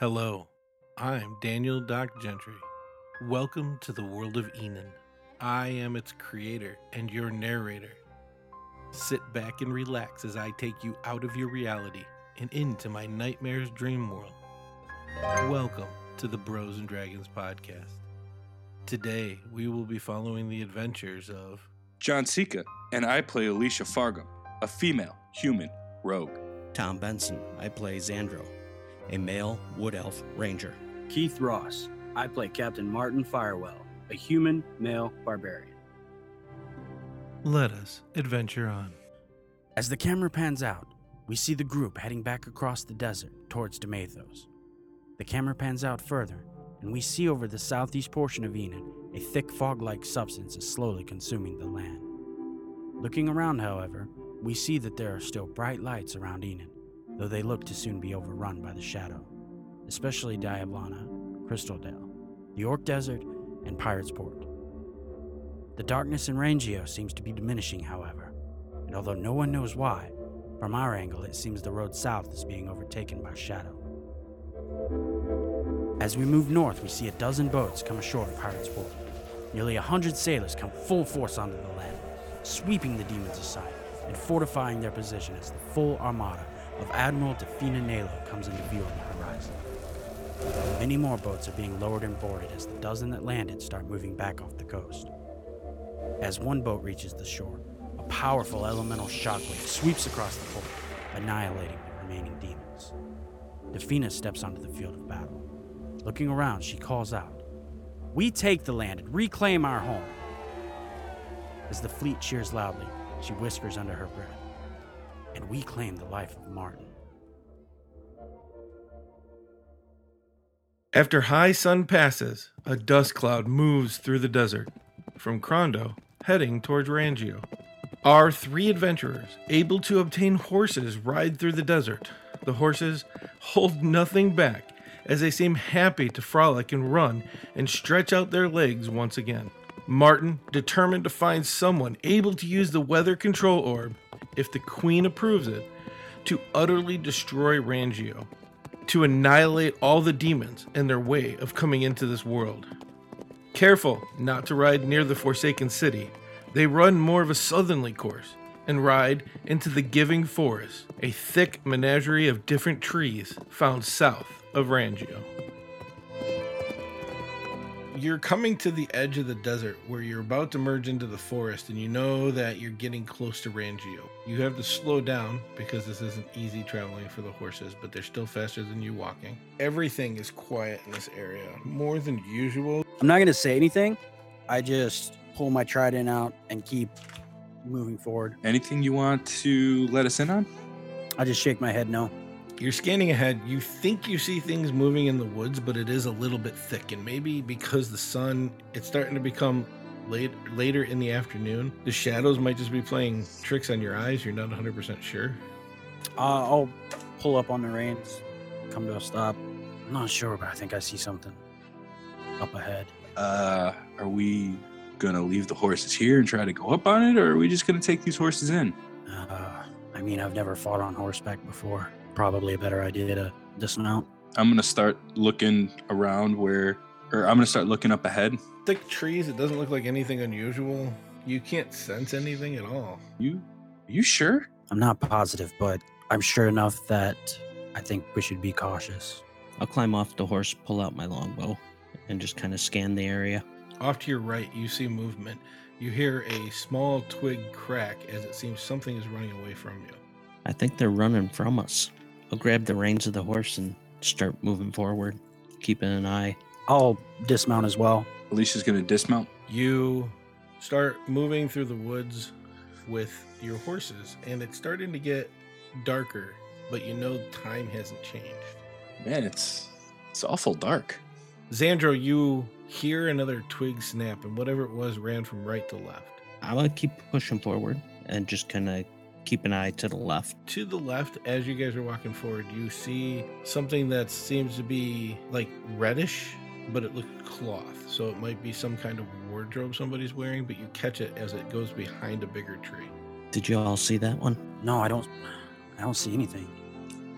Hello, I'm Daniel Doc Gentry. Welcome to the world of Enon. I am its creator and your narrator. Sit back and relax as I take you out of your reality and into my nightmare's dream world. Welcome to the Bros and Dragons podcast. Today, we will be following the adventures of John Sika, and I play Alicia Fargo, a female human rogue. Tom Benson. I play Xandro, a male wood elf ranger. Keith Ross. I play Captain Martin Firewell, a human male barbarian. Let Us Adventure On. As the camera pans out, we see the group heading back across the desert towards Demathos. The camera pans out further, and we see over the southeast portion of Enon a thick fog like substance is slowly consuming the land. Looking around, however, we see that there are still bright lights around Enon, though they look to soon be overrun by the shadow, especially Diablana, Crystaldale, the Orc Desert, and Pirates Port. The darkness in Rangio seems to be diminishing, however, and although no one knows why, from our angle it seems the road south is being overtaken by shadow. As we move north, we see a dozen boats come ashore at Pirates Port. Nearly a hundred sailors come full force onto the land, sweeping the demons aside and fortifying their position as the full armada of Admiral Defina Nalo comes into view on the horizon. Many more boats are being lowered and boarded as the dozen that landed start moving back off the coast. As one boat reaches the shore, a powerful elemental shockwave sweeps across the port, annihilating the remaining demons. Defina steps onto the field of battle. Looking around, she calls out, We take the land and reclaim our home. As the fleet cheers loudly, she whispers under her breath, And we claim the life of Martin. After high sun passes, a dust cloud moves through the desert from Crondo, heading towards Rangio. Our three adventurers, able to obtain horses, ride through the desert. The horses hold nothing back as they seem happy to frolic and run and stretch out their legs once again. Martin, determined to find someone able to use the weather control orb, if the Queen approves it, to utterly destroy Rangio to annihilate all the demons and their way of coming into this world. Careful not to ride near the Forsaken City, they run more of a southerly course and ride into the Giving Forest, a thick menagerie of different trees found south of Rangio. You're coming to the edge of the desert where you're about to merge into the forest, and you know that you're getting close to Rangio. You have to slow down because this isn't easy traveling for the horses, but they're still faster than you walking. Everything is quiet in this area, more than usual. I'm not going to say anything. I just pull my trident out and keep moving forward. Anything you want to let us in on? I just shake my head no. You're scanning ahead. You think you see things moving in the woods, but it is a little bit thick, and maybe because the sun it's starting to become late later in the afternoon, the shadows might just be playing tricks on your eyes. You're not 100% sure. Uh, I'll pull up on the reins, come to a stop. I'm not sure, but I think I see something up ahead. Uh, are we gonna leave the horses here and try to go up on it, or are we just gonna take these horses in? Uh, I mean, I've never fought on horseback before. Probably a better idea to dismount. I'm gonna start looking around where, or I'm gonna start looking up ahead. Thick trees. It doesn't look like anything unusual. You can't sense anything at all. You, you sure? I'm not positive, but I'm sure enough that I think we should be cautious. I'll climb off the horse, pull out my longbow, and just kind of scan the area. Off to your right, you see movement. You hear a small twig crack as it seems something is running away from you. I think they're running from us. I'll grab the reins of the horse and start moving forward, keeping an eye. I'll dismount as well. Alicia's gonna dismount. You start moving through the woods with your horses, and it's starting to get darker, but you know time hasn't changed. Man, it's it's awful dark. Xandro, you hear another twig snap, and whatever it was ran from right to left. I'm gonna keep pushing forward and just kind of keep an eye to the left. To the left, as you guys are walking forward, you see something that seems to be like reddish, but it looks cloth. So it might be some kind of wardrobe somebody's wearing, but you catch it as it goes behind a bigger tree. Did you all see that one? No, I don't. I don't see anything.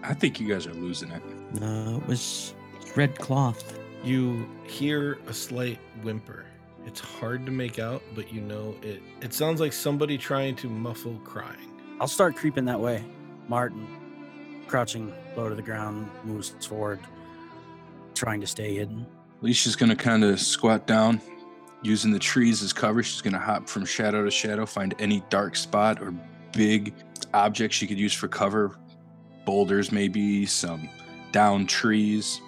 I think you guys are losing it. No, it was Red cloth. You hear a slight whimper. It's hard to make out, but you know it. It sounds like somebody trying to muffle crying. I'll start creeping that way. Martin, crouching low to the ground, moves forward, trying to stay hidden. Alicia's gonna kind of squat down, using the trees as cover. She's gonna hop from shadow to shadow, find any dark spot or big object she could use for cover. Boulders, maybe some down trees.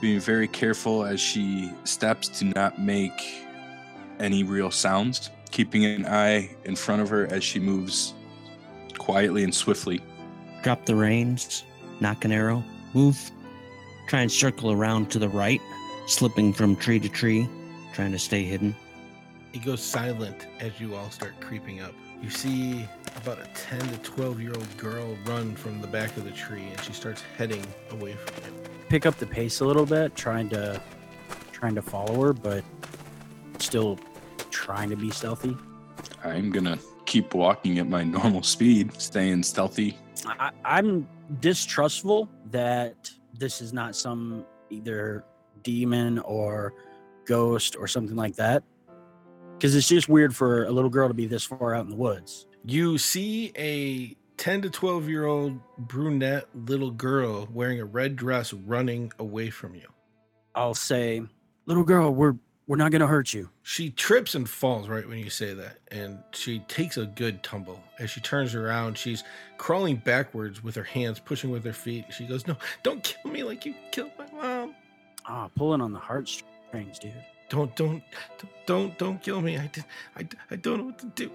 Being very careful as she steps to not make any real sounds. Keeping an eye in front of her as she moves quietly and swiftly. Drop the reins. Knock an arrow. Move. Try and circle around to the right, slipping from tree to tree, trying to stay hidden. It goes silent as you all start creeping up. You see about a 10 to 12 year old girl run from the back of the tree and she starts heading away from you. Pick up the pace a little bit, trying to trying to follow her, but still trying to be stealthy. I'm gonna keep walking at my normal speed, staying stealthy. I, I'm distrustful that this is not some either demon or ghost or something like that. Because it's just weird for a little girl to be this far out in the woods. You see a 10 to 12 year old brunette little girl wearing a red dress running away from you. I'll say, "Little girl, we're we're not gonna hurt you." She trips and falls right when you say that, and she takes a good tumble. As she turns around, she's crawling backwards with her hands pushing with her feet. She goes, No, don't kill me like you killed my mom. Ah, pulling on the heartstrings, dude. Don't, don't, don't, don't kill me. I did, I, I don't know what to do.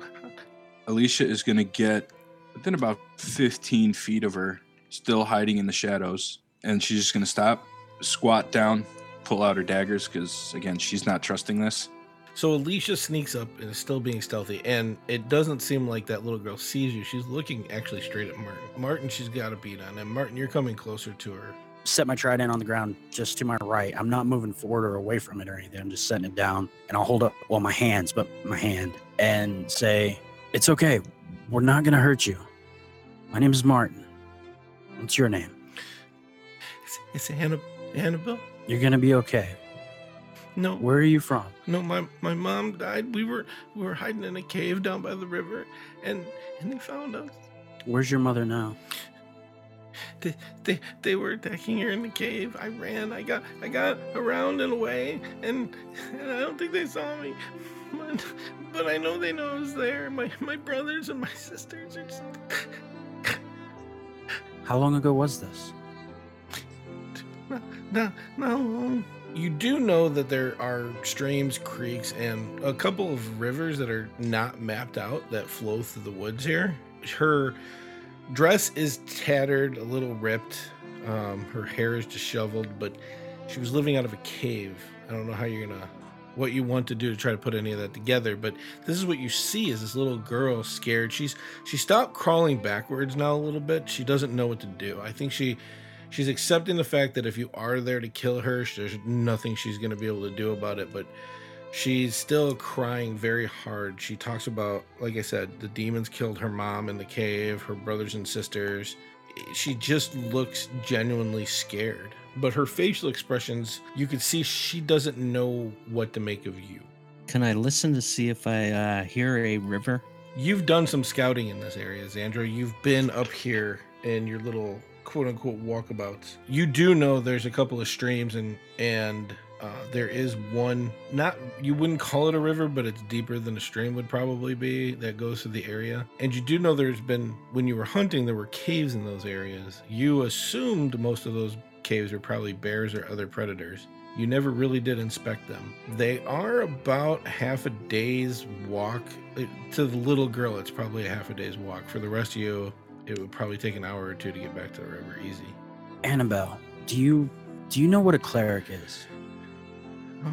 Alicia is going to get within about 15 feet of her, still hiding in the shadows. And she's just going to stop, squat down, pull out her daggers because, again, she's not trusting this. So Alicia sneaks up and is still being stealthy, and it doesn't seem like that little girl sees you. She's looking actually straight at Martin. Martin, she's got a beat on, and Martin, you're coming closer to her. Set my trident on the ground just to my right. I'm not moving forward or away from it or anything. I'm just setting it down, and I'll hold up well my hands, but my hand, and say, "It's okay. We're not gonna hurt you. My name is Martin. What's your name? It's, it's Anna, Annabelle. You're gonna be okay. No, Where are you from? no, my my mom died. We were we were hiding in a cave down by the river, and and they found us. Where's your mother now? They they they were attacking her in the cave. I ran. I got I got around and away, and, and I don't think they saw me. But, but I know they know I was there. My my brothers and my sisters are just. How long ago was this? No, no. You do know that there are streams, creeks, and a couple of rivers that are not mapped out that flow through the woods here. Her dress is tattered, a little ripped. Um, her hair is disheveled, but she was living out of a cave. I don't know how you're gonna, what you want to do to try to put any of that together, but this is what you see: is this little girl scared. She's she stopped crawling backwards now a little bit. She doesn't know what to do. I think she she's accepting the fact that if you are there to kill her, there's nothing she's going to be able to do about it. But she's still crying very hard. She talks about, like I said, the demons killed her mom in the cave, her brothers and sisters. She just looks genuinely scared. But her facial expressions, you could see she doesn't know what to make of you. Can I listen to see if I uh, hear a river? You've done some scouting in this area, Xandro. You've been up here in your little quote unquote walkabouts. You do know there's a couple of streams and and uh, there is one not you wouldn't call it a river, but it's deeper than a stream would probably be that goes through the area. And you do know there's been when you were hunting there were caves in those areas. You assumed most of those caves are probably bears or other predators. You never really did inspect them. They are about half a day's walk. To the little girl, it's probably a half a day's walk. For the rest of you, it would probably take an hour or two to get back to the river easy. Annabelle, do you do you know what a cleric is? Oh,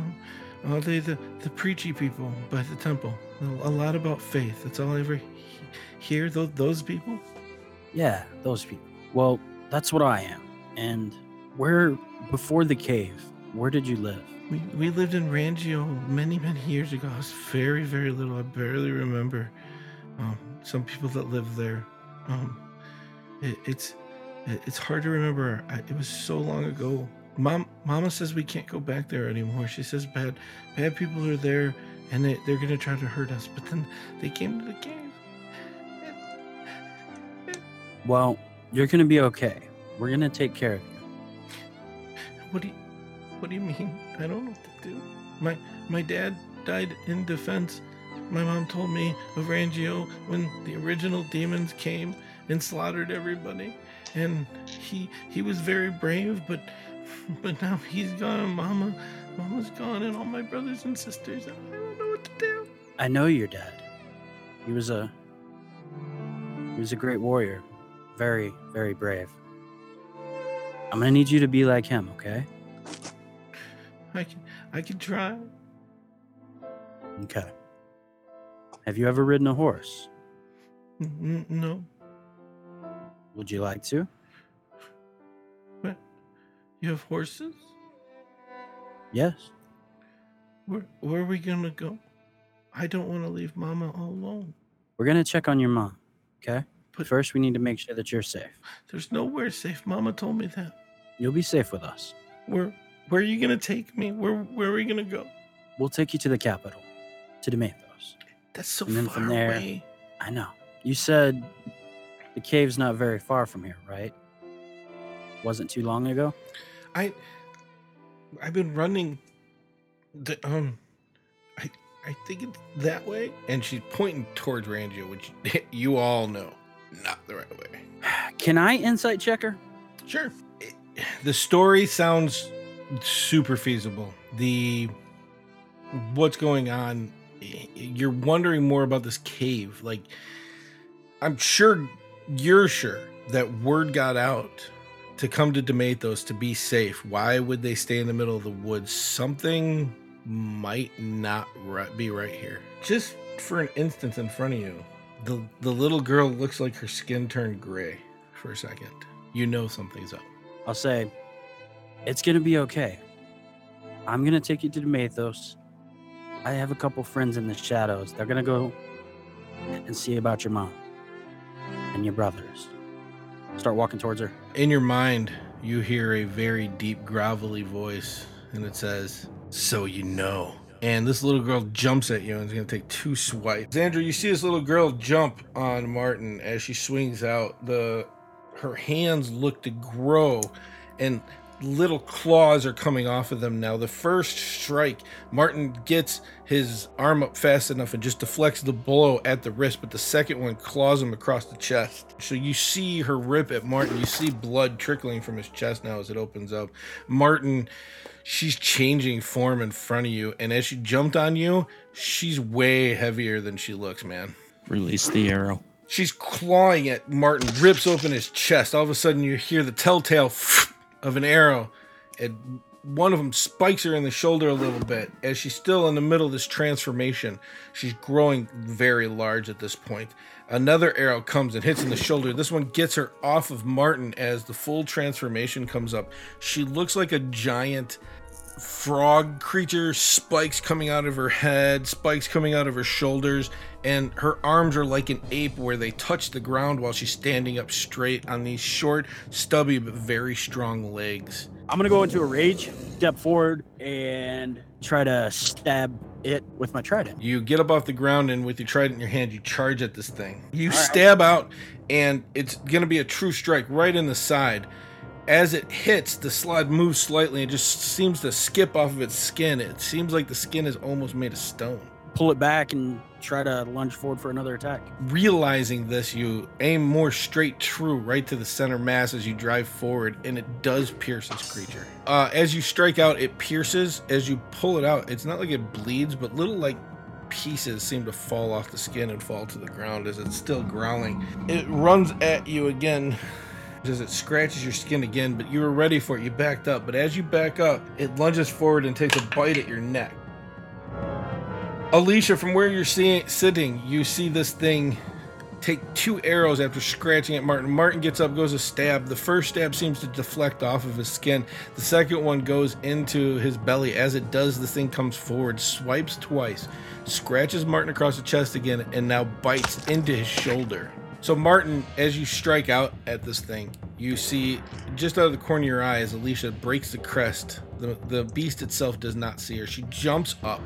oh they the, the preachy people by the temple. A lot about faith. That's all I ever hear. Those, those people? Yeah, those people. Well, that's what I am. And where before the cave, where did you live? We, we lived in Rangio many, many years ago. I was very, very little. I barely remember um, some people that lived there. Um, it, it's it, it's hard to remember. I, it was so long ago. Mom, Mama says we can't go back there anymore. She says bad, bad people are there, and they, they're gonna try to hurt us. But then they came to the cave. Well, you're gonna be okay. We're gonna take care of you. What do you, what do you mean? I don't know what to do. My my dad died in defense. My mom told me of Rangio when the original demons came and slaughtered everybody, and he he was very brave. But but now he's gone. Mama, Mama's gone, and all my brothers and sisters. And I don't know what to do. I know your dad. He was a he was a great warrior. Very, very brave. I'm gonna need you to be like him, okay? I can I can try. Okay. Have you ever ridden a horse? No, Would you like to? What? you have horses. Yes. Where where are we gonna go? I don't want to leave Mama all alone. We're gonna check on your mom, okay? But- first, we need to make sure that you're safe. There's nowhere safe. Mama told me that. You'll be safe with us. Where where are you gonna take me? Where where are we gonna go? We'll take you to the capital, to Demathos. That's so And then far from there- away. I know. You said the cave's not very far from here, right? Wasn't too long ago? I I've been running the um I I think it's that way. And she's pointing towards Rangio, which you all know. Not the right way. Can I insight checker? Sure. The story sounds super feasible. The what's going on you're wondering more about this cave. Like I'm sure you're sure that word got out to come to Demathos to be safe. Why would they stay in the middle of the woods? Something might not be right here. Just for an instance in front of you, the the little girl looks like her skin turned gray for a second. You know something's up. I'll say, it's gonna be okay. I'm gonna take you to Demathos. I have a couple friends in the shadows. They're gonna go and see about your mom and your brothers. Start walking towards her. In your mind, you hear a very deep, gravelly voice, and it says, So you know. And this little girl jumps at you and is going to take two swipes. Xandro, you see this little girl jump on Martin as she swings out. The her hands look to grow, and little claws are coming off of them now. The first strike, Martin gets his arm up fast enough and just deflects the blow at the wrist, but the second one claws him across the chest. So you see her rip at Martin. You see blood trickling from his chest now as it opens up. Martin, she's changing form in front of you, and as she jumped on you, she's way heavier than she looks, man. Release the arrow. She's clawing at Martin, rips open his chest. All of a sudden, you hear the telltale of an arrow, and one of them spikes her in the shoulder a little bit. As she's still in the middle of this transformation, she's growing very large at this point. Another arrow comes and hits in the shoulder. This one gets her off of Martin as the full transformation comes up. She looks like a giant frog creature, spikes coming out of her head, spikes coming out of her shoulders, and her arms are like an ape where they touch the ground while she's standing up straight on these short, stubby, but very strong legs. I'm gonna go into a rage, step forward, and try to stab it with my trident. You get up off the ground and with your trident in your hand, you charge at this thing. You right. stab out, and it's gonna be a true strike right in the side. As it hits, the slide moves slightly and just seems to skip off of its skin. It seems like the skin is almost made of stone. Pull it back and try to lunge forward for another attack. realizing this, you aim more straight true right to the center mass as you drive forward, and it does pierce this creature. Uh, as you strike out, it pierces. As you pull it out, it's not like it bleeds, but little like pieces seem to fall off the skin and fall to the ground as it's still growling. It runs at you again. As it scratches your skin again, but you were ready for it. You backed up, but as you back up, it lunges forward and takes a bite at your neck. Alicia, from where you're seeing, sitting, you see this thing take two arrows after scratching at Martin. Martin gets up, goes to stab. The first stab seems to deflect off of his skin. The second one goes into his belly. As it does, the thing comes forward, swipes twice, scratches Martin across the chest again, and now bites into his shoulder. So, Martin, as you strike out at this thing, you see just out of the corner of your eye as Alicia breaks the crest. The, the beast itself does not see her. She jumps up,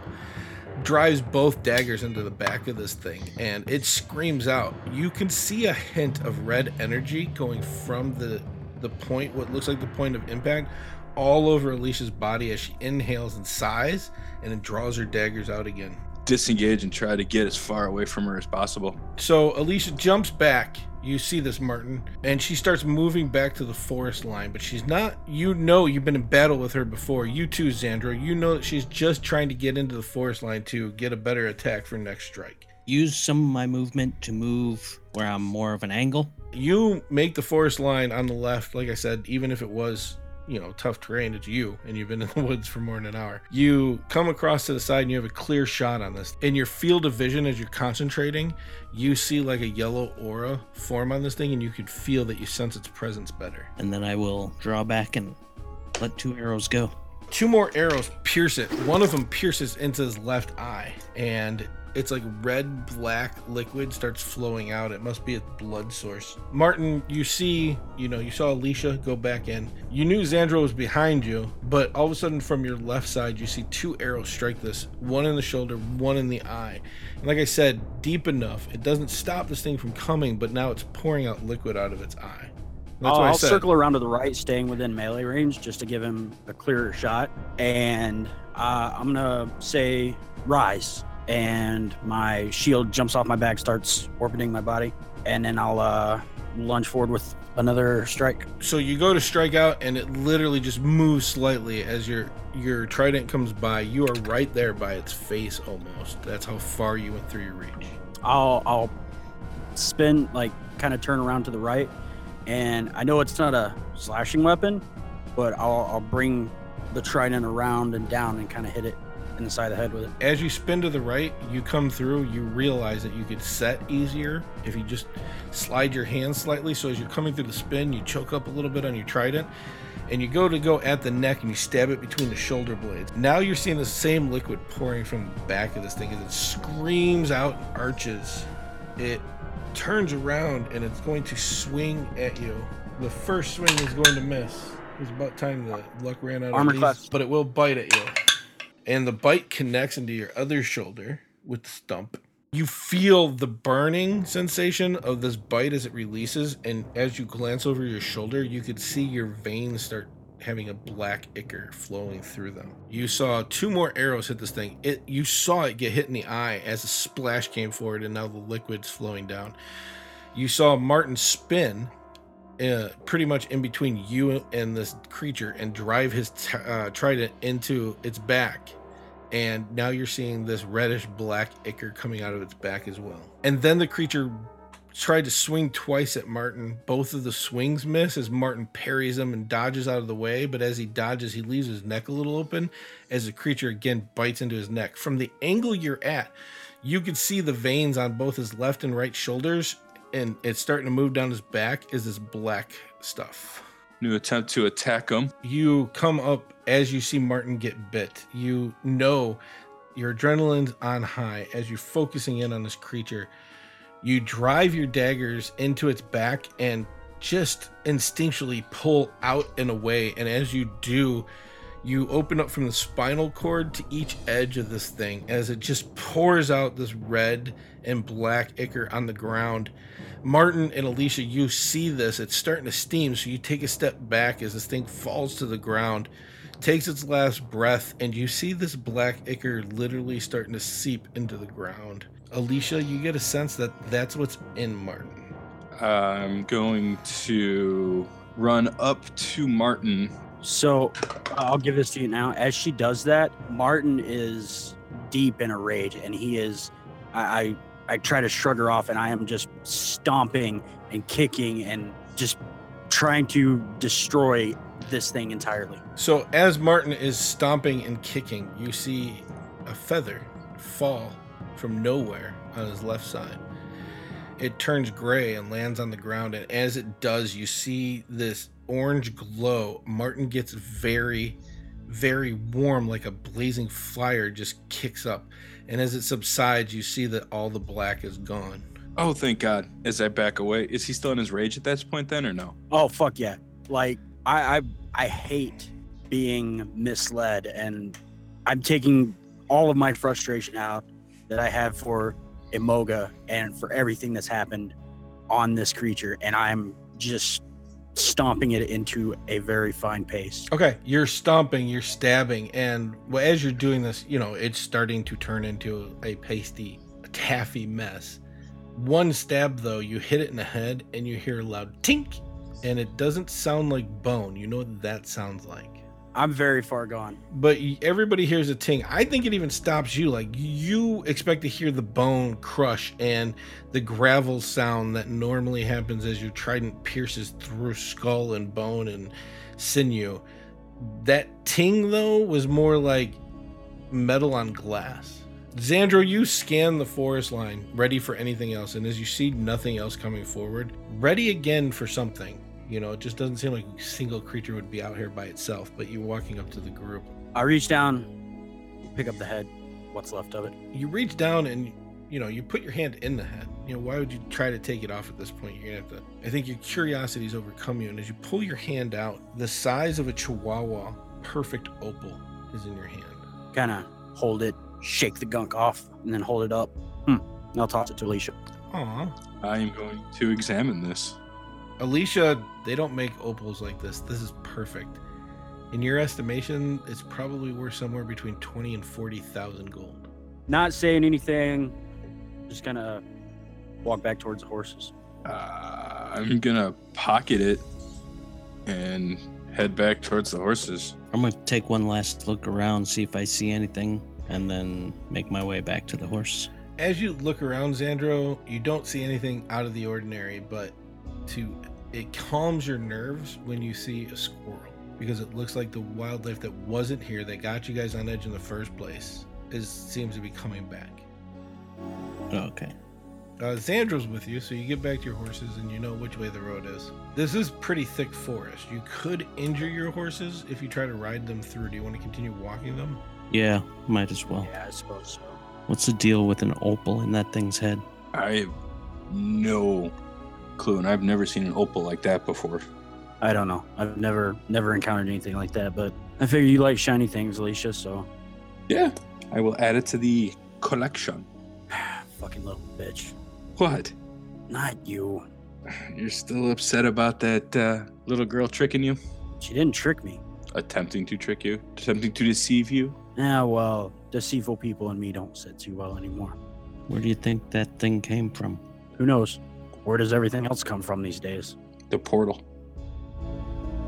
drives both daggers into the back of this thing, and it screams out. You can see a hint of red energy going from the the point, what looks like the point of impact, all over Alicia's body as she inhales and sighs, and then draws her daggers out again. Disengage and try to get as far away from her as possible. So Alicia jumps back. You see this, Martin, and she starts moving back to the forest line, but she's not. You know, you've been in battle with her before. You too, Xandro. You know that she's just trying to get into the forest line to get a better attack for next strike. Use some of my movement to move where I'm more of an angle. You make the forest line on the left, like I said, even if it was you know tough terrain it's you and you've been in the woods for more than an hour. You come across to the side and you have a clear shot on this. In your field of vision as you're concentrating you see like a yellow aura form on this thing and you can feel that you sense its presence better. And then I will draw back and let two arrows go. two more arrows pierce it. One of them pierces into his left eye and it's like red black liquid starts flowing out. It must be a blood source. Martin you see you know you saw alicia go back in. You knew xandro was behind you but all of a sudden from your left side you see two arrows strike this one in the shoulder one in the eye. And like i said deep enough it doesn't stop this thing from coming but now it's pouring out liquid out of its eye. That's I'll, I I'll said. circle around to the right, staying within melee range, just to give him a clearer shot. And uh, I'm gonna say rise, and my shield jumps off my back, starts orbiting my body, and then I'll uh, lunge forward with another strike. so you go to strike out and it literally just moves slightly as your your trident comes by. You are right there by its face almost. That's how far you went through your reach. I'll I'll spin like kind of turn around to the right, and I know it's not a slashing weapon, but I'll I'll bring the trident around and down and kind of hit it in the side of the head with it. as you spin to the right you come through you realize that you could set easier if you just slide your hand slightly. So as you're coming through the spin you choke up a little bit on your trident and you go to go at the neck and you stab it between the shoulder blades. Now you're seeing the same liquid pouring from the back of this thing as it screams out and arches. It turns around and it's going to swing at you. The first swing is going to miss. It's about time the luck ran out Armor of these, class. but it will bite at you and the bite connects into your other shoulder with the stump. You feel the burning sensation of this bite as it releases, and as you glance over your shoulder, you could see your veins start having a black ichor flowing through them. You saw two more arrows hit this thing. It you saw it get hit in the eye as a splash came forward, and now the liquid's flowing down. You saw Martin spin uh, pretty much in between you and this creature and drive his t- uh, trident into its back. And now you're seeing this reddish black ichor coming out of its back as well. And then the creature tried to swing twice at Martin. Both of the swings miss as Martin parries him and dodges out of the way. But as he dodges, he leaves his neck a little open as the creature again bites into his neck. From the angle you're at, you could see the veins on both his left and right shoulders, and it's starting to move down his back. Is this black stuff? New attempt to attack him. You come up as you see Martin get bit. You know your adrenaline's on high as you're focusing in on this creature. You drive your daggers into its back and just instinctually pull out and away. And as you do, you open up from the spinal cord to each edge of this thing as it just pours out this red and black ichor on the ground. Martin and Alicia, you see this. It's starting to steam, so you take a step back as this thing falls to the ground, takes its last breath, and you see this black ichor literally starting to seep into the ground. Alicia, you get a sense that that's what's in Martin. I'm going to run up to Martin. So I'll give this to you now. As she does that, Martin is deep in a rage, and he is. I, I I try to shrug her off, and I am just stomping and kicking and just trying to destroy this thing entirely. So as Martin is stomping and kicking, you see a feather fall from nowhere on his left side. It turns gray and lands on the ground, and as it does, you see this orange glow. Martin gets very, very warm, like a blazing fire just kicks up. And as it subsides, you see that all the black is gone. Oh, thank God. As I back away, is he still in his rage at that point then, or no? Oh fuck yeah! Like I I I hate being misled, and I'm taking all of my frustration out that I have for Imoga and for everything that's happened on this creature, and I'm just stomping it into a very fine pace. Okay, you're stomping, you're stabbing, and as you're doing this, you know it's starting to turn into a pasty, taffy mess. One stab though, you hit it in the head, and you hear a loud tink, and it doesn't sound like bone. You know what that sounds like. I'm very far gone. But everybody hears a ting. I think it even stops you. Like you expect to hear the bone crush and the gravel sound that normally happens as your trident pierces through skull and bone and sinew. That ting though was more like metal on glass. Xandro, you scan the forest line, ready for anything else, and as you see nothing else coming forward, ready again for something. You know, it just doesn't seem like a single creature would be out here by itself, but you're walking up to the group. I reach down, pick up the head, what's left of it. You reach down and you know, you put your hand in the head. You know, why would you try to take it off at this point? You're gonna have to I think your curiosity's overcome you, and as you pull your hand out, the size of a chihuahua, perfect opal is in your hand. Kind of hold it, shake the gunk off, and then hold it up. Hmm. I'll toss it to Alicia. Aw. I am going to examine this. Alicia, they don't make opals like this. This is perfect. In your estimation, it's probably worth somewhere between twenty and forty thousand gold. Not saying anything, just gonna walk back towards the horses. Uh, I'm gonna pocket it and head back towards the horses. I'm gonna take one last look around, see if I see anything, and then make my way back to the horse. As you look around, Xandro, you don't see anything out of the ordinary, but to it calms your nerves when you see a squirrel because it looks like the wildlife that wasn't here that got you guys on edge in the first place is seems to be coming back. Okay. Uh, Xandro's with you, so you get back to your horses and you know which way the road is. This is pretty thick forest. You could injure your horses if you try to ride them through. Do you want to continue walking them? Yeah, might as well. Yeah, I suppose so. What's the deal with an opal in that thing's head? I have no clue, and I've never seen an opal like that before. I don't know. I've never never encountered anything like that, but I figure you like shiny things, Alicia, so Yeah, I will add it to the collection. fucking little bitch. What? Not you. You're still upset about that uh, little girl tricking you? She didn't trick me. Attempting to trick you? Attempting to deceive you? Yeah, well, deceitful people and me don't sit too well anymore. Where do you think that thing came from? Who knows? Where does everything else come from these days? The portal.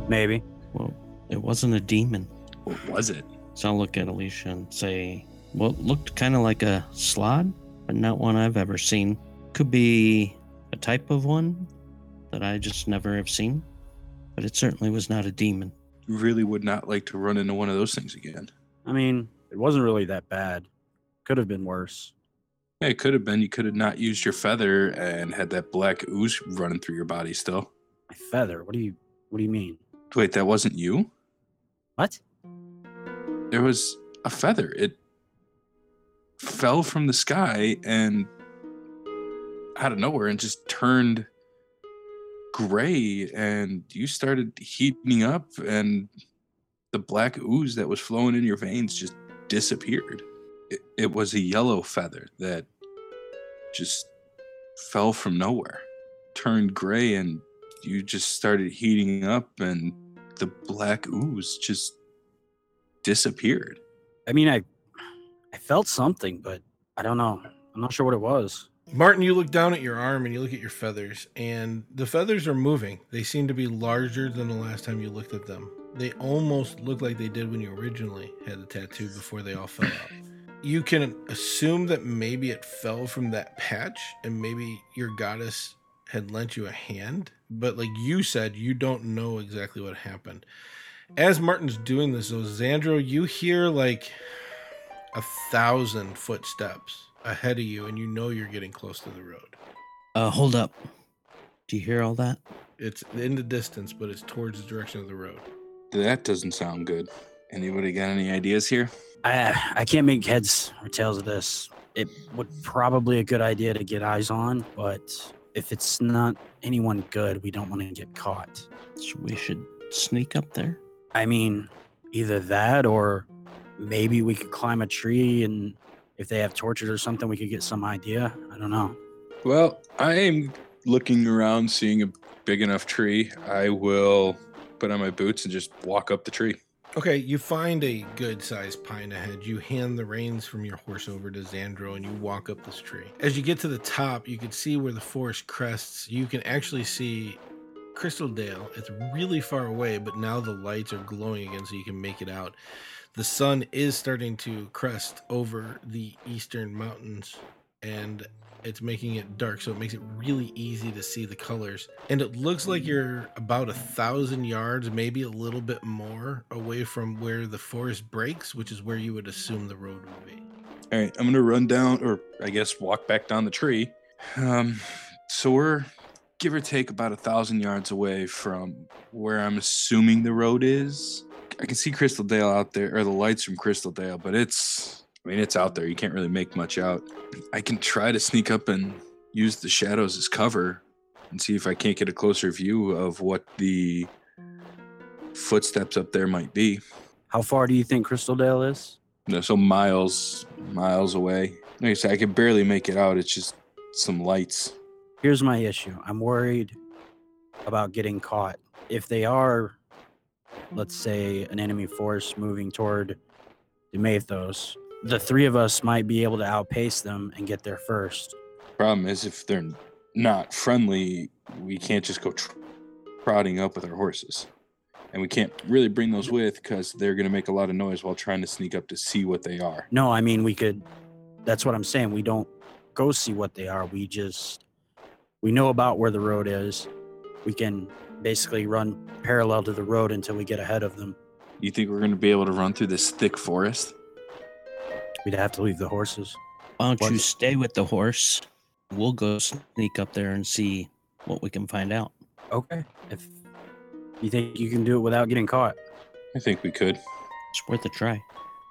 Maybe. Well, it wasn't a demon. What was it? So I'll look at Alicia and say, well, it looked kind of like a slaad, but not one I've ever seen. Could be a type of one that I just never have seen, but it certainly was not a demon. Really would not like to run into one of those things again. I mean, it wasn't really that bad. Could have been worse. Yeah, it could have been. You could have not used your feather and had that black ooze running through your body still. My feather. What do you what do you mean? Wait, that wasn't you? What? There was a feather. It fell from the sky and out of nowhere and just turned gray and you started heating up and the black ooze that was flowing in your veins just disappeared. It, it was a yellow feather that just fell from nowhere, turned gray, and you just started heating up, and the black ooze just disappeared. I mean, I I felt something, but I don't know. I'm not sure what it was. Martin, you look down at your arm and you look at your feathers, and the feathers are moving. They seem to be larger than the last time you looked at them. They almost look like they did when you originally had the tattoo before they all fell out. You can assume that maybe it fell from that patch and maybe your goddess had lent you a hand, but like you said, you don't know exactly what happened. As Martin's doing this, though, Xandro, you hear like a thousand footsteps ahead of you, and you know you're getting close to the road. Uh, hold up. Do you hear all that? It's in the distance, but it's towards the direction of the road. That doesn't sound good. Anybody got any ideas here? I I can't make heads or tails of this. it would probably a good idea to get eyes on, but if it's not anyone good, we don't want to get caught. So we should sneak up there. I mean, either that or maybe we could climb a tree and if they have torches or something, we could get some idea. I don't know. Well, I am looking around, seeing a big enough tree. I will put on my boots and just walk up the tree. Okay, you find a good sized pine ahead. You hand the reins from your horse over to Xandro and you walk up this tree. As you get to the top, you can see where the forest crests. You can actually see Crystal Dale. It's really far away, but now the lights are glowing again so you can make it out. The sun is starting to crest over the eastern mountains and it's making it dark so it makes it really easy to see the colors and it looks like you're about a thousand yards maybe a little bit more away from where the forest breaks which is where you would assume the road would be All right, I'm gonna run down, or I guess walk back down the tree. Um, so we're give or take about a thousand yards away from where I'm assuming the road is. I can see Crystal Dale out there, or the lights from Crystal Dale, but it's, I mean, it's out there. You can't really make much out. I can try to sneak up and use the shadows as cover and see if I can't get a closer view of what the footsteps up there might be. How far do you think Crystal Dale is? No, so miles, miles away. Like I said, I can barely make it out. It's just some lights. Here's my issue. I'm worried about getting caught. If they are, let's say, an enemy force moving toward Demathos, the three of us might be able to outpace them and get there first. Problem is, if they're not friendly, we can't just go tr- trotting up with our horses, and we can't really bring those with because they're going to make a lot of noise while trying to sneak up to see what they are. No, I mean we could. That's what I'm saying. We don't go see what they are. We just we know about where the road is. We can basically run parallel to the road until we get ahead of them. You think we're going to be able to run through this thick forest? We'd have to leave the horses. Why don't you stay with the horse? We'll go sneak up there and see what we can find out. Okay. If you think you can do it without getting caught. I think we could. It's worth a try.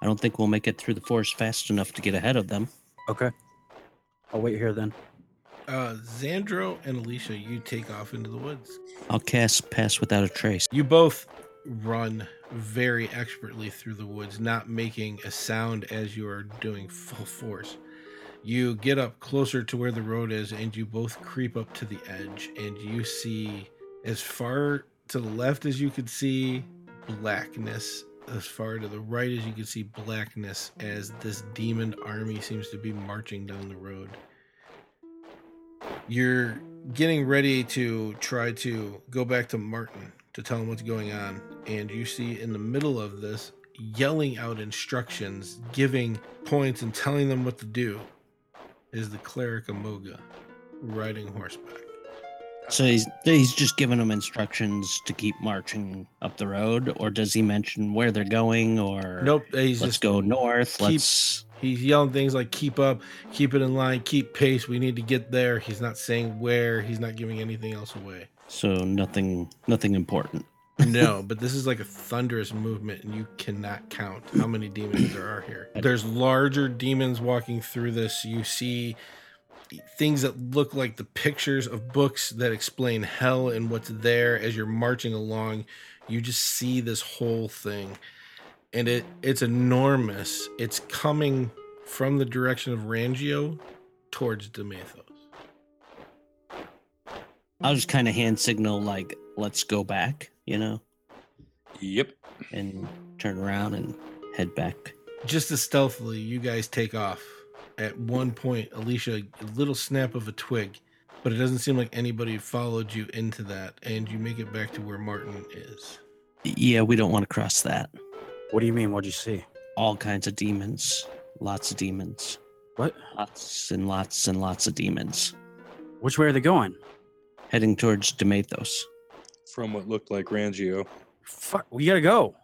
I don't think we'll make it through the forest fast enough to get ahead of them. Okay. I'll wait here then. uh xandro and alicia you take off into the woods I'll cast Pass Without a Trace. You both run very expertly through the woods, not making a sound as you are doing full force. You get up closer to where the road is, and you both creep up to the edge, and you see as far to the left as you could see blackness, as far to the right as you could see blackness, as this demon army seems to be marching down the road. You're getting ready to try to go back to Martin to tell him what's going on, and you see in the middle of this yelling out instructions, giving points, and telling them what to do is the cleric Amoga riding horseback. So he's he's just giving them instructions to keep marching up the road, or does he mention where they're going, or Nope, he's let's just go north. keep- Let's He's yelling things like "keep up, keep it in line, keep pace. We need to get there." He's not saying where. He's not giving anything else away. So nothing nothing important. No, but this is like a thunderous movement, and you cannot count how many demons there are here. There's larger demons walking through this. You see things that look like the pictures of books that explain hell and what's there as you're marching along. You just see this whole thing, and it it's enormous. It's coming from the direction of Rangio towards Demathos. I'll just kind of hand signal like let's go back, you know, Yep. and turn around and head back. just as stealthily, you guys take off. At one point, Alicia, a little snap of a twig, but it doesn't seem like anybody followed you into that, and you make it back to where Martin is. Yeah, we don't want to cross that. What do you mean? What'd you see? All kinds of demons, lots of demons, What? lots and lots and lots of demons Which way are they going? Heading towards Demathos. From what looked like Rangio. Fuck, we gotta go.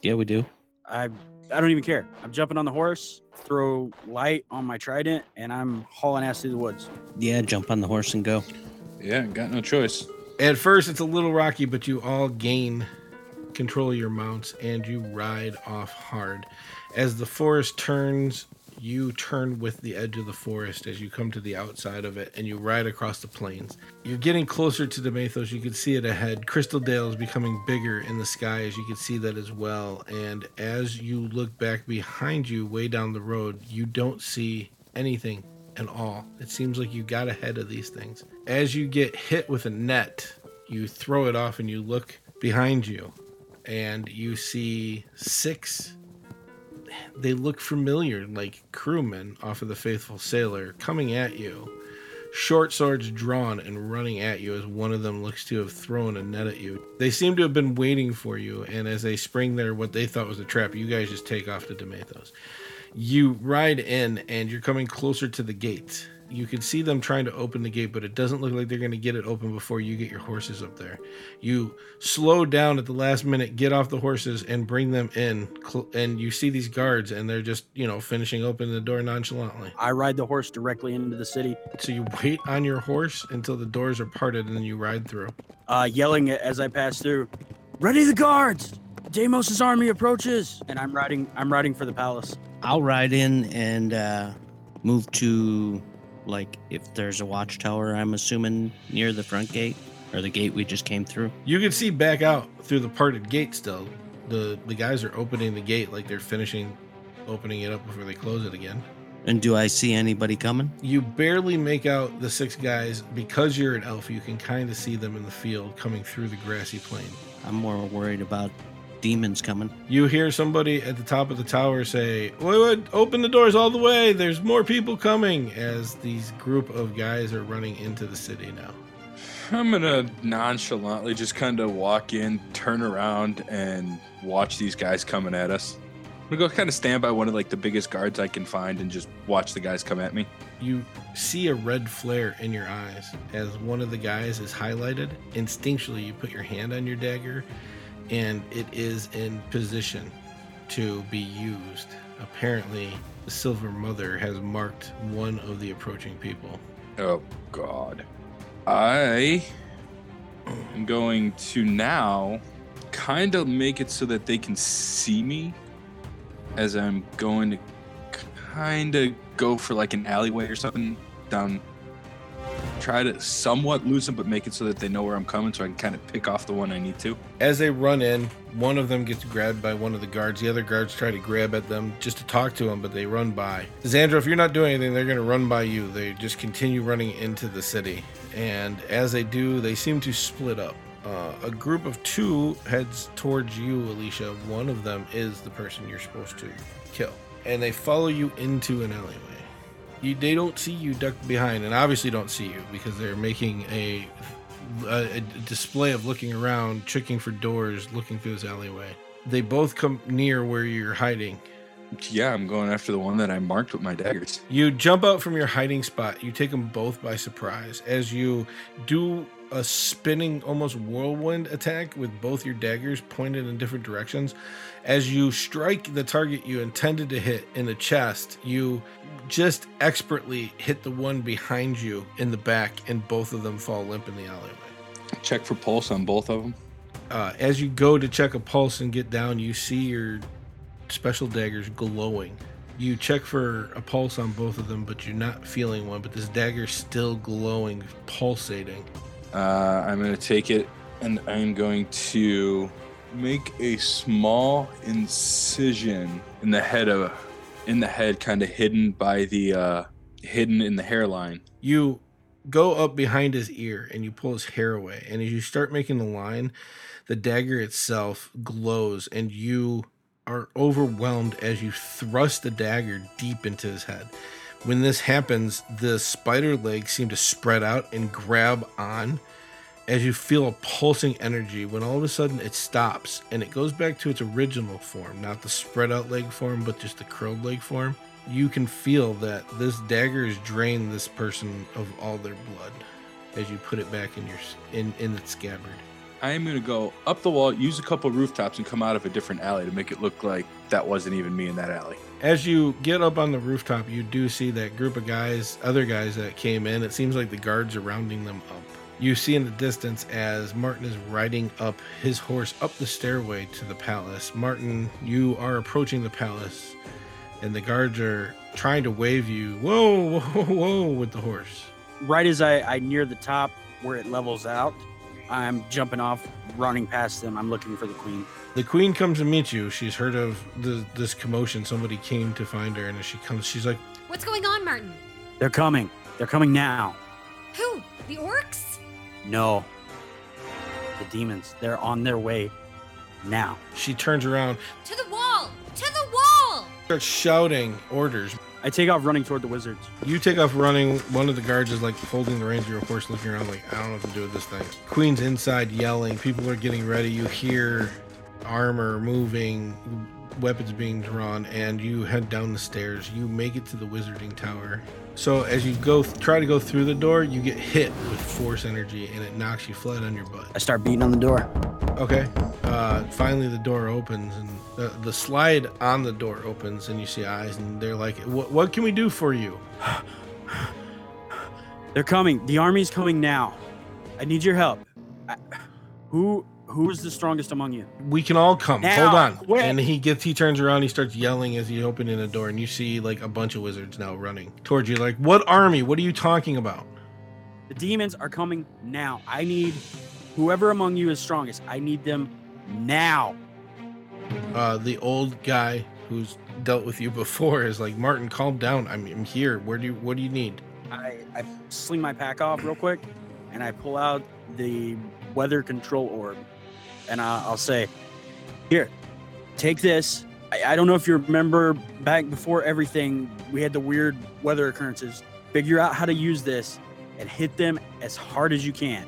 Yeah, we do. I I don't even care. I'm jumping on the horse, throw light on my trident, and I'm hauling ass through the woods. Yeah, jump on the horse and go. Yeah, got no choice. At first, it's a little rocky, but you all gain control of your mounts and you ride off hard. As the forest turns, you turn with the edge of the forest as you come to the outside of it and you ride across the plains. You're getting closer to the Demathos. You can see it ahead. Crystal Dale is becoming bigger in the sky as you can see that as well. And as you look back behind you, way down the road, you don't see anything at all. It seems like you got ahead of these things. As you get hit with a net, you throw it off and you look behind you and you see six they look familiar like crewmen off of the faithful sailor coming at you. Short swords drawn and running at you as one of them looks to have thrown a net at you. They seem to have been waiting for you and as they spring there what they thought was a trap you guys just take off to Demathos you ride in and you're coming closer to the gate you can see them trying to open the gate, but it doesn't look like they're going to get it open before you get your horses up there. You slow down at the last minute, get off the horses, and bring them in. And you see these guards, and they're just, you know, finishing open the door nonchalantly. I ride the horse directly into the city. So you wait on your horse until the doors are parted, and then you ride through. Uh, yelling as I pass through, "Ready the guards! Deimos's army approaches!" And I'm riding. I'm riding for the palace. I'll ride in and uh, move to like if there's a watchtower, I'm assuming near the front gate or the gate we just came through. You can see back out through the parted gate still. The the guys are opening the gate like they're finishing opening it up before they close it again. And do I see anybody coming? You barely make out the six guys because you're an elf. You can kind of see them in the field coming through the grassy plain. I'm more worried about demons coming. You hear somebody at the top of the tower say, wait, wait, open the doors all the way. There's more people coming as these group of guys are running into the city now. I'm gonna nonchalantly just kind of walk in, turn around, and watch these guys coming at us. I'm gonna go kind of stand by one of like the biggest guards I can find and just watch the guys come at me. You see a red flare in your eyes as one of the guys is highlighted. Instinctually, you put your hand on your dagger and it is in position to be used. Apparently, the Silver Mother has marked one of the approaching people. Oh, God. I am going to now kind of make it so that they can see me as I'm going to kind of go for like an alleyway or something down try to somewhat lose them, but make it so that they know where I'm coming, so I can kind of pick off the one I need to. As they run in, one of them gets grabbed by one of the guards. The other guards try to grab at them just to talk to them, but they run by. Xandro, if you're not doing anything, they're going to run by you. They just continue running into the city, and as they do, they seem to split up. Uh, a group of two heads towards you, Alicia. One of them is the person you're supposed to kill, and they follow you into an alleyway you, they don't see you ducked behind, and obviously don't see you because they're making a, a, a display of looking around, checking for doors, looking through this alleyway. They both come near where you're hiding. Yeah, I'm going after the one that I marked with my daggers. You jump out from your hiding spot. You take them both by surprise as you do a spinning, almost whirlwind attack with both your daggers pointed in different directions. As you strike the target you intended to hit in the chest, you just expertly hit the one behind you in the back, and both of them fall limp in the alleyway. Check for pulse on both of them. Uh, as you go to check a pulse and get down, you see your special daggers glowing. You check for a pulse on both of them, but you're not feeling one. But this dagger's still glowing, pulsating. Uh, I'm going to take it and I'm going to make a small incision in the head of in the head kind of hidden by the uh hidden in the hairline. You go up behind his ear and you pull his hair away. And as you start making the line the dagger itself glows and you are overwhelmed as you thrust the dagger deep into his head when this happens the spider legs seem to spread out and grab on as you feel a pulsing energy when all of a sudden it stops and it goes back to its original form, not the spread out leg form, but just the curled leg form. You can feel that this dagger has drained this person of all their blood as you put it back in your in in its scabbard. I am gonna go up the wall, use a couple rooftops, and come out of a different alley to make it look like that wasn't even me in that alley. As you get up on the rooftop, you do see that group of guys, other guys that came in. It seems like the guards are rounding them up. You see in the distance as Martin is riding up his horse up the stairway to the palace. Martin, you are approaching the palace, and the guards are trying to wave you, whoa, whoa, whoa, with the horse. Right as I, I near the top where it levels out, I'm jumping off, running past them. I'm looking for the queen. The queen comes to meet you. She's heard of the, this commotion. Somebody came to find her, and as she comes, she's like, What's going on, Martin? They're coming. They're coming now. Who? The orcs? No. The demons. They're on their way now. she turns around, To the wall! To the wall! starts shouting orders. I take off running toward the wizards. You take off running. One of the guards is like holding the reins of your horse, looking around, like, I don't know what to do with this thing. Queen's inside yelling. People are getting ready. You hear armor moving, weapons being drawn, and you head down the stairs. You make it to the wizarding tower. So as you go, try to go through the door, you get hit with force energy, and it knocks you flat on your butt. I start beating on the door. Okay. Uh, finally, the door opens, and the, the slide on the door opens, and you see eyes, and they're like, "What? What can we do for you?" They're coming. The army's coming now. I need your help. I, who who is the strongest among you? We can all come. Now, Hold on. quick. And he gets, he turns around, he starts yelling as he's opening the door, and you see like a bunch of wizards now running towards you. Like, what army? What are you talking about? The demons are coming now. I need whoever among you is strongest. I need them now. Uh, the old guy who's dealt with you before is like, Martin, calm down. I'm, I'm here. Where do you, what do you need? I, I sling my pack off real quick and I pull out the weather control orb and I, I'll say, Here, take this. I, I don't know if you remember back before everything, we had the weird weather occurrences. Figure out how to use this and hit them as hard as you can.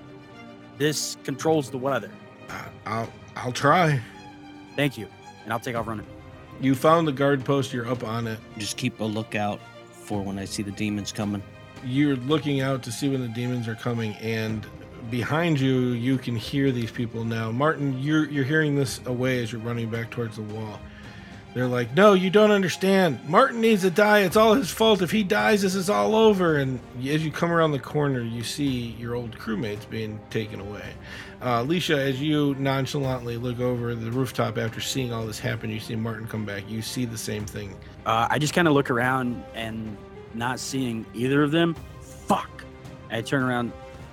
This controls the weather. I'll, I'll try. Thank you. And I'll take off running. You found the guard post. You're up on it. Just keep a lookout for when I see the demons coming. you're looking out to see when the demons are coming and behind you you can hear these people. Now martin you're you're hearing this away as you're running back towards the wall. They're like no you don't understand. Martin needs to die. It's all his fault. If he dies this is all over. And as you come around the corner you see your old crewmates being taken away. Uh, alicia as you nonchalantly look over the rooftop after seeing all this happen you see martin come back. You see the same thing. Uh, I just kind of look around and not seeing either of them. Fuck. I turn around,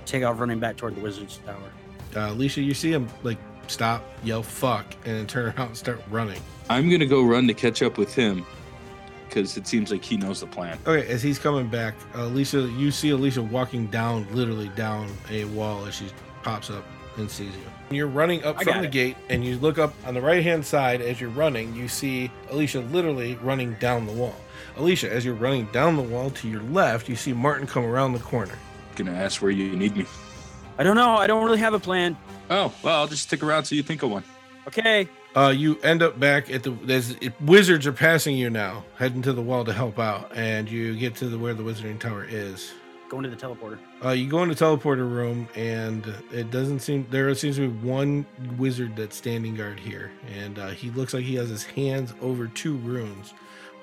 take off running back toward the wizard's tower. uh, alicia you see him like stop yell fuck and then turn around and start running I'm gonna go run to catch up with him because it seems like he knows the plan. Okay, as he's coming back, uh, Alicia, you see Alicia walking down, literally down a wall as she pops up and sees you. You're running up I from the it. gate, and you look up on the right hand side as you're running. You see Alicia literally running down the wall. Alicia, as you're running down the wall to your left, you see Martin come around the corner. Gonna ask where you need me. I don't know. I don't really have a plan. Oh, well, I'll just stick around till you think of one. Okay. Uh, you end up back at the as it, wizards are passing you now, heading to the wall to help out, and you get to the where the wizarding tower is. Going to the teleporter. Uh, you go in the teleporter room, and it doesn't seem there seems to be one wizard that's standing guard here, and uh, he looks like he has his hands over two runes,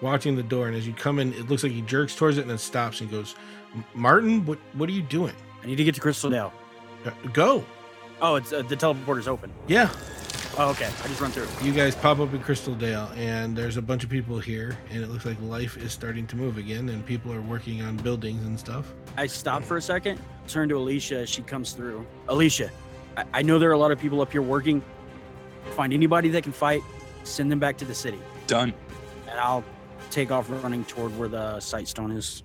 watching the door. And as you come in, it looks like he jerks towards it and then stops and goes, "M- "Martin, what what are you doing? I need to get to Crystal Dale. Uh, go!" Oh, it's uh, the teleporter's open. Yeah, Oh, okay. I just run through. you guys pop up in Crystal Dale, and there's a bunch of people here, and it looks like life is starting to move again, and people are working on buildings and stuff. I stop for a second, turn to Alicia as she comes through. Alicia, I, I know there are a lot of people up here working. Find anybody that can fight, send them back to the city. Done. And I'll take off running toward where the sight stone is.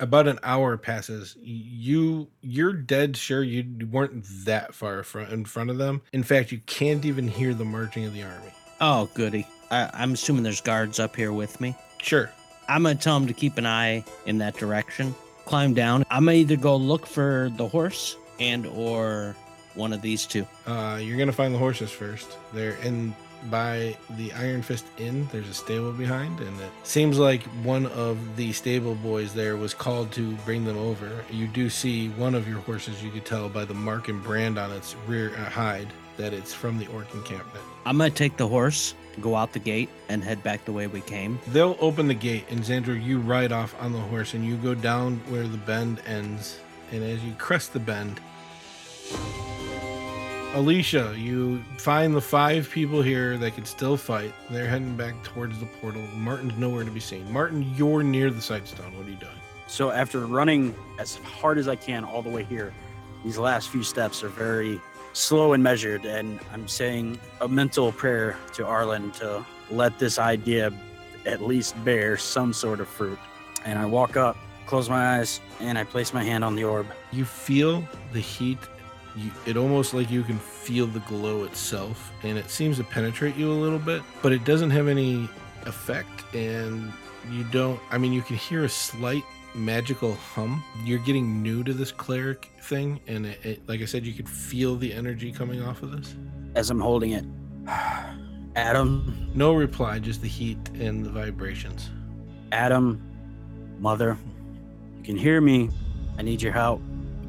About an hour passes you you're dead sure you weren't that far front in front of them in fact you can't even hear the marching of the army Oh, goody. I, I'm assuming there's guards up here with me. sure I'm gonna tell them to keep an eye in that direction. Climb down. I'm gonna either go look for the horse and or one of these two. uh, you're gonna find the horses first they're in by the iron fist inn there's a stable behind and it seems like one of the stable boys there was called to bring them over you do see one of your horses you could tell by the mark and brand on its rear uh, hide that it's from the orc encampment I'm gonna take the horse, go out the gate, and head back the way we came. They'll open the gate, and Xandro, you ride off on the horse, and you go down where the bend ends. And as you crest the bend, Alicia, you find the five people here that can still fight. They're heading back towards the portal. Martin's nowhere to be seen. Martin, you're near the sightstone. What are you doing? So after running as hard as I can all the way here, these last few steps are very slow and measured, and I'm saying a mental prayer to Arlen to let this idea at least bear some sort of fruit. And I walk up, close my eyes, and I place my hand on the orb. You feel the heat. You, it almost like you can feel the glow itself, and it seems to penetrate you a little bit, but it doesn't have any effect. And you don't. I mean, you can hear a slight magical hum. You're getting new to this cleric thing, and it, it, like I said, you could feel the energy coming off of this. As I'm holding it, Adam, No reply, just the heat and the vibrations. Adam, Mother, you can hear me. I need your help.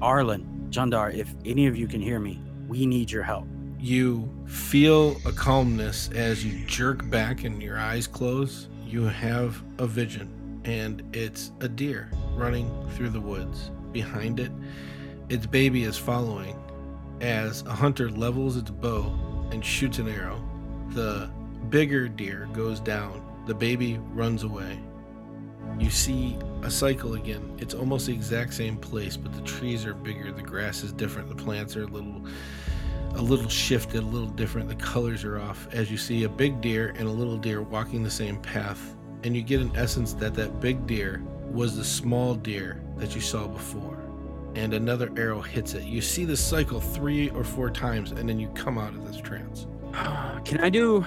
Arlen, Jandar, if any of you can hear me, we need your help. You feel a calmness as you jerk back and your eyes close. You have a vision, and it's a deer running through the woods. Behind it, its baby is following as a hunter levels its bow and shoots an arrow. The bigger deer goes down, the baby runs away. You see a cycle again. It's almost the exact same place, but the trees are bigger, the grass is different, the plants are a little a little shifted, a little different. The colors are off as you see a big deer and a little deer walking the same path. And you get an essence that that big deer was the small deer that you saw before. And another arrow hits it. You see the cycle three or four times, and then you come out of this trance. Can I do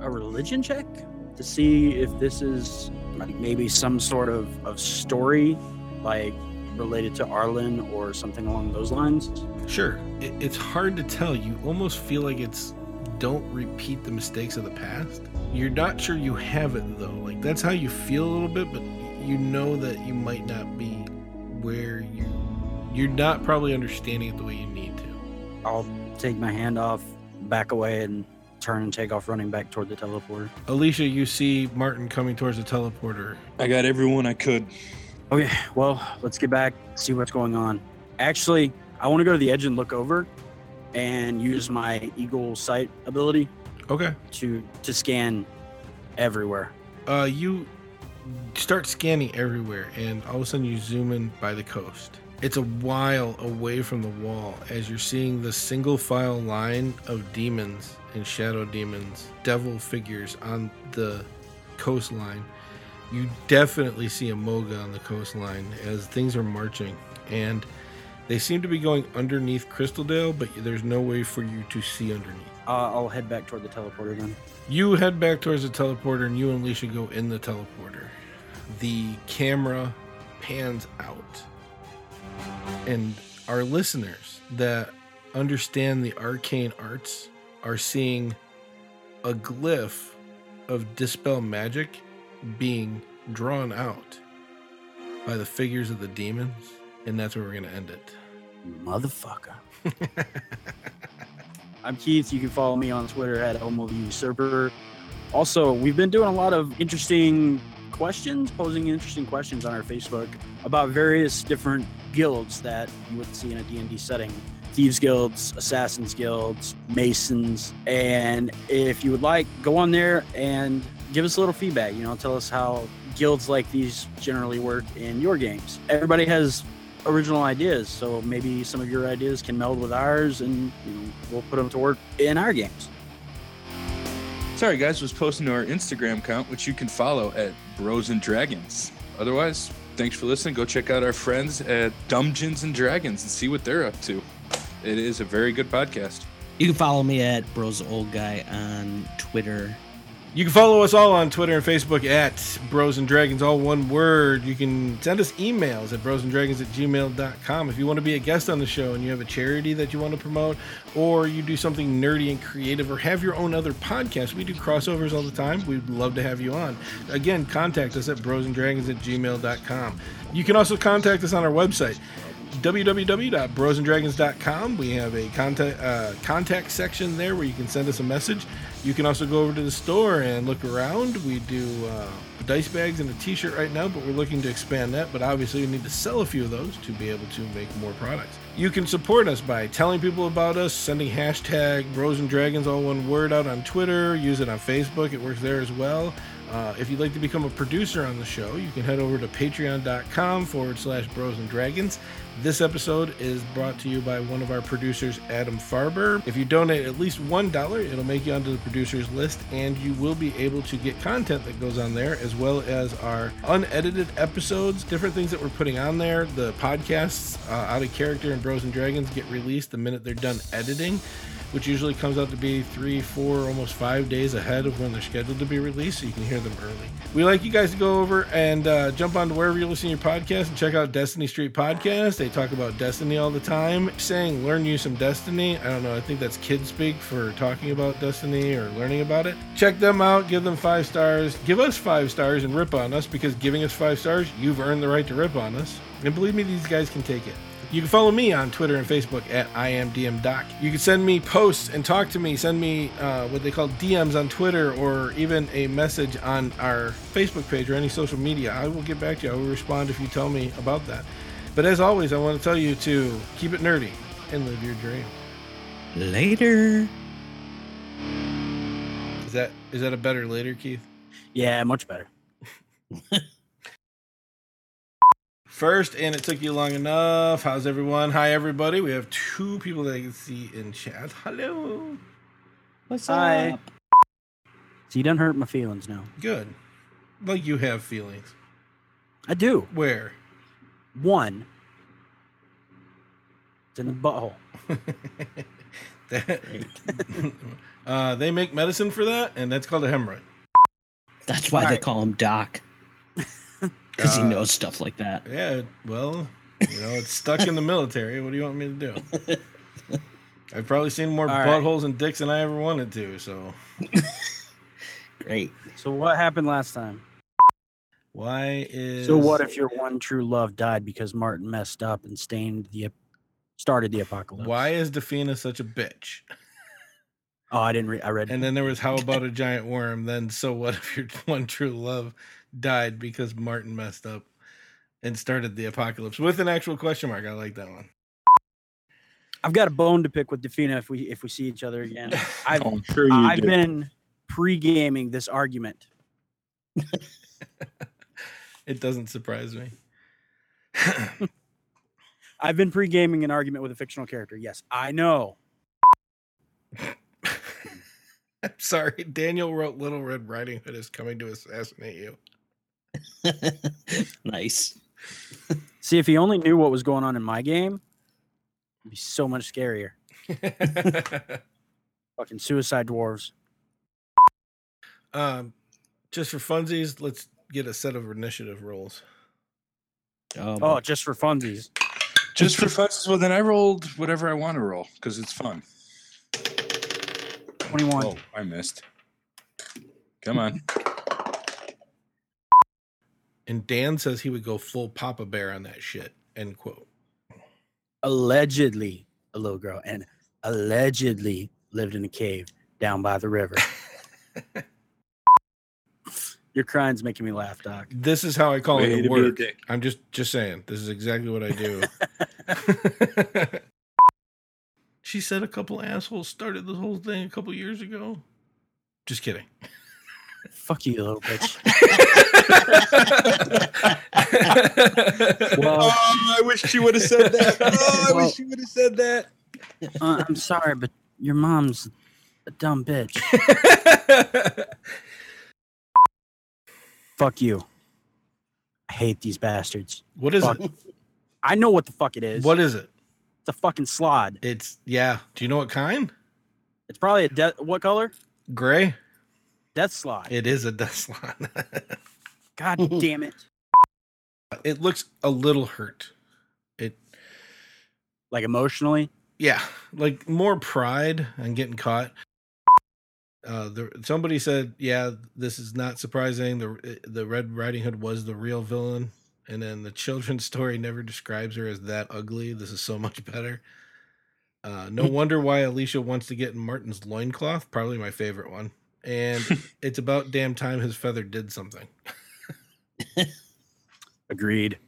a religion check to see if this is like maybe some sort of, of story, like related to Arlen or something along those lines? Sure, it, it's hard to tell. You almost feel like it's don't repeat the mistakes of the past. You're not sure you have it though. Like that's how you feel a little bit, but you know that you might not be where you you're not probably understanding it the way you need to. I'll take my hand off, back away, and turn and take off running back toward the teleporter. Alicia, you see Martin coming towards the teleporter. I got everyone I could. Okay, well, let's get back, see what's going on. Actually, I want to go to the edge and look over and use my eagle sight ability Okay. to to scan everywhere. Uh, you start scanning everywhere, and all of a sudden you zoom in by the coast. It's a while away from the wall as you're seeing the single file line of demons and shadow demons, devil figures on the coastline. You definitely see a Moga on the coastline as things are marching, and they seem to be going underneath Crystaldale, but there's no way for you to see underneath. Uh, I'll head back toward the teleporter then. You head back towards the teleporter, and you and Leisha go in the teleporter. The camera pans out, and our listeners that understand the arcane arts are seeing a glyph of dispel magic being drawn out by the figures of the demons, and that's where we're going to end it. Motherfucker. I'm Keith. You can follow me on Twitter at Homo the Usurper. Also, we've been doing a lot of interesting questions, posing interesting questions on our Facebook about various different guilds that you would see in a D&D setting. Thieves guilds, assassins guilds, masons, and if you would like, go on there and give us a little feedback. You know, tell us how guilds like these generally work in your games. Everybody has original ideas. So maybe some of your ideas can meld with ours, and you know, we'll put them to work in our games. Sorry, guys, was posting to our Instagram account, which you can follow at Bros and Dragons. Otherwise, thanks for listening. Go check out our friends at Dungeons and Dragons and see what they're up to. It is a very good podcast. You can follow me at Bros Old Guy on Twitter. You can follow us all on Twitter and Facebook at Bros and Dragons, all one word. You can send us emails at brosanddragons at gmail.com. If you want to be a guest on the show and you have a charity that you want to promote, or you do something nerdy and creative, or have your own other podcast, we do crossovers all the time. We'd love to have you on. Again, contact us at brosanddragons at gmail.com. You can also contact us on our website, www.brosanddragons.com. We have a contact uh, contact section there where you can send us a message. You can also go over to the store and look around. We do uh, dice bags and a T-shirt right now, but we're looking to expand that. But obviously, we need to sell a few of those to be able to make more products. You can support us by telling people about us, sending hashtag Bros and Dragons, all one word, out on Twitter, use it on Facebook, it works there as well. Uh, if you'd like to become a producer on the show, you can head over to patreon.com forward slash bros and dragons. This episode is brought to you by one of our producers, Adam Farber. If you donate at least $1, it'll make you onto the producers list, and you will be able to get content that goes on there, as well as our unedited episodes, different things that we're putting on there. The podcasts, uh, Out of Character and Bros and Dragons, get released the minute they're done editing which usually comes out to be three, four, almost five days ahead of when they're scheduled to be released, so you can hear them early. We like you guys to go over and uh, jump on to wherever you listen to your podcast and check out Destiny Street Podcast. They talk about Destiny all the time, saying learn you some Destiny. I don't know, I think that's kid speak for talking about Destiny or learning about it. Check them out, give them five stars, give us five stars and rip on us because giving us five stars, you've earned the right to rip on us. And believe me, these guys can take it. You can follow me on Twitter and Facebook at IamDMDoc. You can send me posts and talk to me. Send me uh, what they call DMs on Twitter or even a message on our Facebook page or any social media. I will get back to you. I will respond if you tell me about that. But as always, I want to tell you to keep it nerdy and live your dream. Later. Is that is that a better later, Keith? Yeah, much better. First, and it took you long enough. How's everyone? Hi, everybody. We have two people that I can see in chat. Hello. What's Hi. up? So you done hurt my feelings now. Good. Like you have feelings. I do. Where? One. It's in the butthole. that, uh, they make medicine for that, and that's called a hemorrhoid. That's why they Alright. call him Doc. Because he Uh, knows stuff like that. Yeah, well, you know, it's stuck in the military. What do you want me to do? I've probably seen more All right. buttholes and dicks than I ever wanted to. So Great. So what happened last time? why is So what if your one true love died because Martin messed up and stained the started the apocalypse? why is Defina such a bitch? Oh, I didn't read. I read. And then there was how about a giant worm? Then so what if your one true love died because Martin messed up and started the apocalypse with an actual question mark? I like that one. I've got a bone to pick with Defina if we if we see each other again. Oh, I've Oh, I'm sure you I've do. been pre-gaming this argument. It doesn't surprise me. I've been pre-gaming an argument with a fictional character. Yes, I know. I'm sorry. Daniel wrote Little Red Riding Hood is coming to assassinate you. nice. See, if he only knew what was going on in my game, it'd be so much scarier. Fucking suicide dwarves. um, just for funsies, let's get a set of initiative rolls. Oh, Oh, just for funsies. Just for fun. Well, then I rolled whatever I want to roll because it's fun. 21. Oh, I missed. Come on. And Dan says he would go full Papa Bear on that shit. End quote. Allegedly a little girl and allegedly lived in a cave down by the river. Your crying's making me laugh, Doc. This is how I call Way it to at be a work. dick. I'm just just saying. This is exactly what I do. she said a couple assholes started this whole thing a couple years ago. Just kidding. Fuck you, little bitch. Oh, I wish she would have said that. Oh, I Well- wish she would have said that. Uh, I'm sorry, but your mom's a dumb bitch. Fuck you. I hate these bastards. what is Fuck. it? I know what the fuck it is. What is it? It's a fucking slaad. It's yeah. Do you know what kind? It's probably a death. What color? Gray. Death slaad. It is a dust line. God damn it. it looks a little hurt. It Like emotionally. yeah, like more pride on getting caught. Uh, the, somebody said, "Yeah, this is not surprising. the The Red Riding Hood was the real villain, and then the children's story never describes her as that ugly. This is so much better." Uh, no wonder why Alicia wants to get in Martin's loincloth. Probably my favorite one. And it's about damn time his feather did something. Agreed.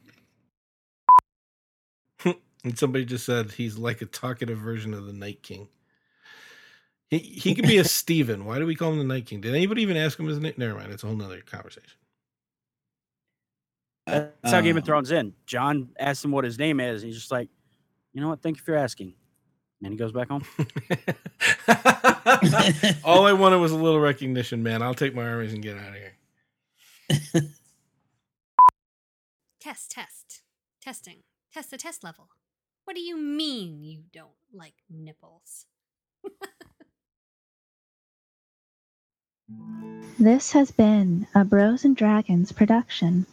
And somebody just said he's like a talkative version of the Night King. He he could be a Steven. Why do we call him the Night King? Did anybody even ask him his name? Never mind. It's a whole nother conversation. That's how Game of Um, Thrones in. John asks him what his name is, and he's just like, you know what? Thank you for asking. And he goes back home. All I wanted was a little recognition, man. I'll take my armies and get out of here. Test, test. Testing. Test the test level. What do you mean you don't like nipples? This has been a Bros and Dragons production.